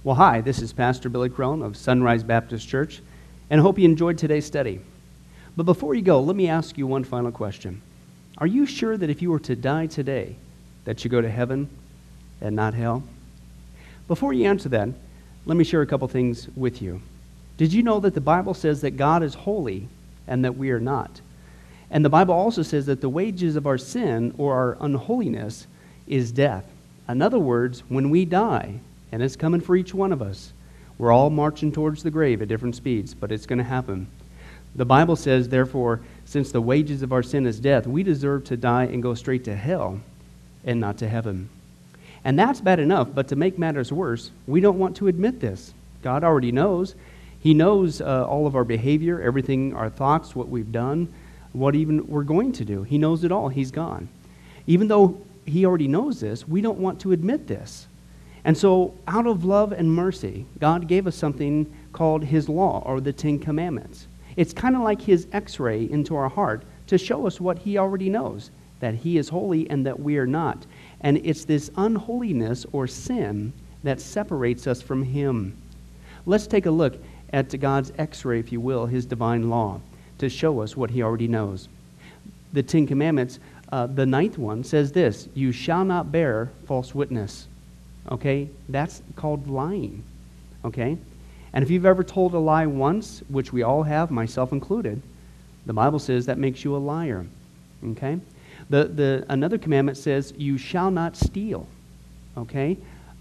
Well, hi, this is Pastor Billy Crone of Sunrise Baptist Church, and I hope you enjoyed today's study. But before you go, let me ask you one final question. Are you sure that if you were to die today, that you go to heaven and not hell? Before you answer that, let me share a couple things with you. Did you know that the Bible says that God is holy and that we are not? And the Bible also says that the wages of our sin or our unholiness is death. In other words, when we die, and it's coming for each one of us, We're all marching towards the grave at different speeds, but it's going to happen. The Bible says, therefore, since the wages of our sin is death, we deserve to die and go straight to hell and not to heaven. And that's bad enough, but to make matters worse, we don't want to admit this. God already knows. He knows uh, all of our behavior, everything, our thoughts, what we've done, what even we're going to do. He knows it all. He's gone. Even though He already knows this, we don't want to admit this. And so, out of love and mercy, God gave us something called His law or the Ten Commandments. It's kind of like His x ray into our heart to show us what He already knows that He is holy and that we are not. And it's this unholiness or sin that separates us from Him. Let's take a look at God's x ray, if you will, His divine law, to show us what He already knows. The Ten Commandments, uh, the ninth one says this You shall not bear false witness. Okay? That's called lying. Okay? And if you've ever told a lie once, which we all have, myself included, the Bible says that makes you a liar. Okay? The, the, another commandment says, You shall not steal. Okay?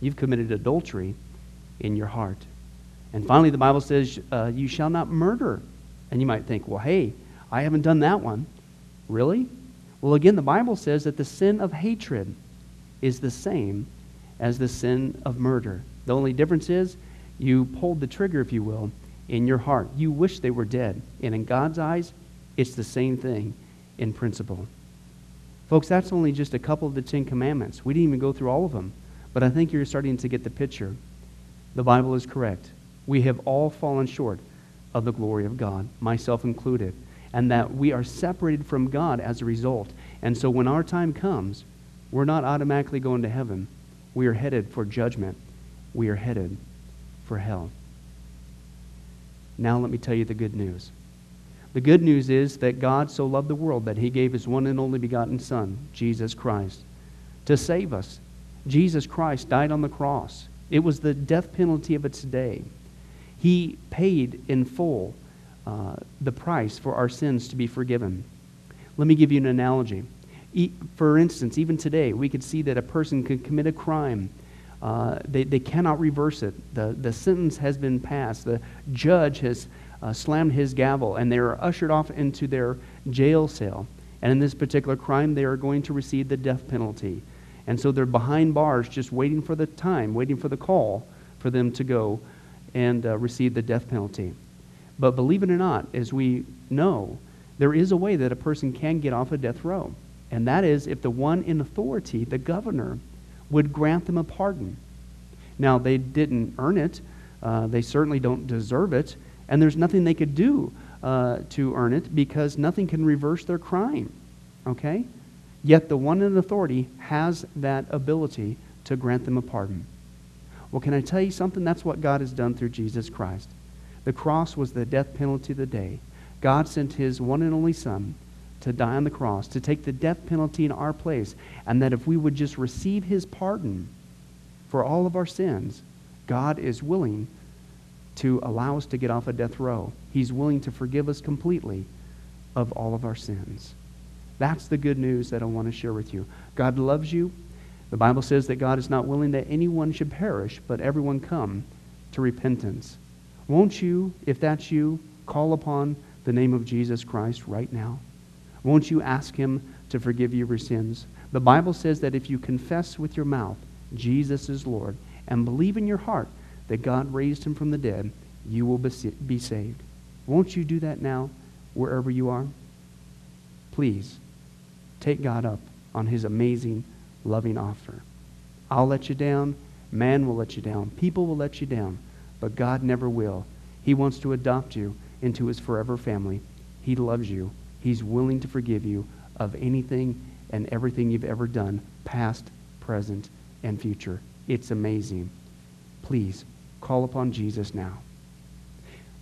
you've committed adultery in your heart. And finally, the Bible says uh, you shall not murder. And you might think, well, hey, I haven't done that one. Really? Well, again, the Bible says that the sin of hatred is the same as the sin of murder. The only difference is you pulled the trigger, if you will, in your heart. You wish they were dead. And in God's eyes, it's the same thing in principle. Folks, that's only just a couple of the Ten Commandments. We didn't even go through all of them. But I think you're starting to get the picture. The Bible is correct. We have all fallen short of the glory of God, myself included, and that we are separated from God as a result. And so when our time comes, we're not automatically going to heaven. We are headed for judgment. We are headed for hell. Now, let me tell you the good news. The good news is that God so loved the world that he gave his one and only begotten Son, Jesus Christ, to save us. Jesus Christ died on the cross. It was the death penalty of its day. He paid in full uh, the price for our sins to be forgiven. Let me give you an analogy. E- for instance, even today, we could see that a person could commit a crime uh, they, they cannot reverse it. The, the sentence has been passed. The judge has uh, slammed his gavel, and they are ushered off into their jail cell. And in this particular crime, they are going to receive the death penalty. And so they're behind bars, just waiting for the time, waiting for the call for them to go and uh, receive the death penalty. But believe it or not, as we know, there is a way that a person can get off a death row. And that is if the one in authority, the governor, would grant them a pardon. Now, they didn't earn it, uh, they certainly don't deserve it, and there's nothing they could do uh, to earn it because nothing can reverse their crime. Okay? Yet the one in authority has that ability to grant them a pardon. Well, can I tell you something? That's what God has done through Jesus Christ. The cross was the death penalty of the day. God sent his one and only Son to die on the cross, to take the death penalty in our place, and that if we would just receive his pardon for all of our sins, God is willing to allow us to get off a death row. He's willing to forgive us completely of all of our sins. That's the good news that I want to share with you. God loves you. The Bible says that God is not willing that anyone should perish, but everyone come to repentance. Won't you, if that's you, call upon the name of Jesus Christ right now? Won't you ask him to forgive you your sins? The Bible says that if you confess with your mouth Jesus is Lord and believe in your heart that God raised him from the dead, you will be saved. Won't you do that now, wherever you are? Please take God up on his amazing, loving offer. I'll let you down. Man will let you down. People will let you down. But God never will. He wants to adopt you into his forever family. He loves you. He's willing to forgive you of anything and everything you've ever done, past, present, and future. It's amazing. Please call upon Jesus now.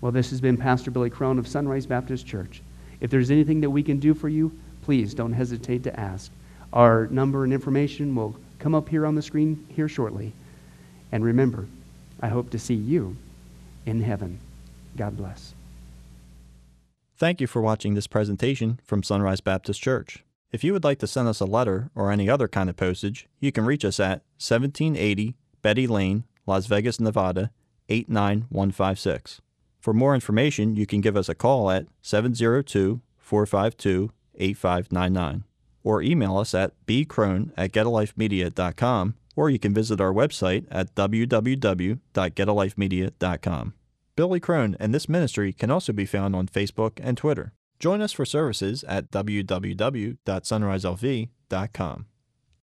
Well, this has been Pastor Billy Crone of Sunrise Baptist Church. If there's anything that we can do for you, please don't hesitate to ask. Our number and information will come up here on the screen here shortly. And remember, I hope to see you in heaven. God bless. Thank you for watching this presentation from Sunrise Baptist Church. If you would like to send us a letter or any other kind of postage, you can reach us at 1780 Betty Lane, Las Vegas, Nevada 89156. For more information, you can give us a call at 702 452 8599 or email us at bcrone at getalifemedia.com or you can visit our website at www.getalifemedia.com. Billy Crone and this ministry can also be found on Facebook and Twitter. Join us for services at www.sunriselv.com.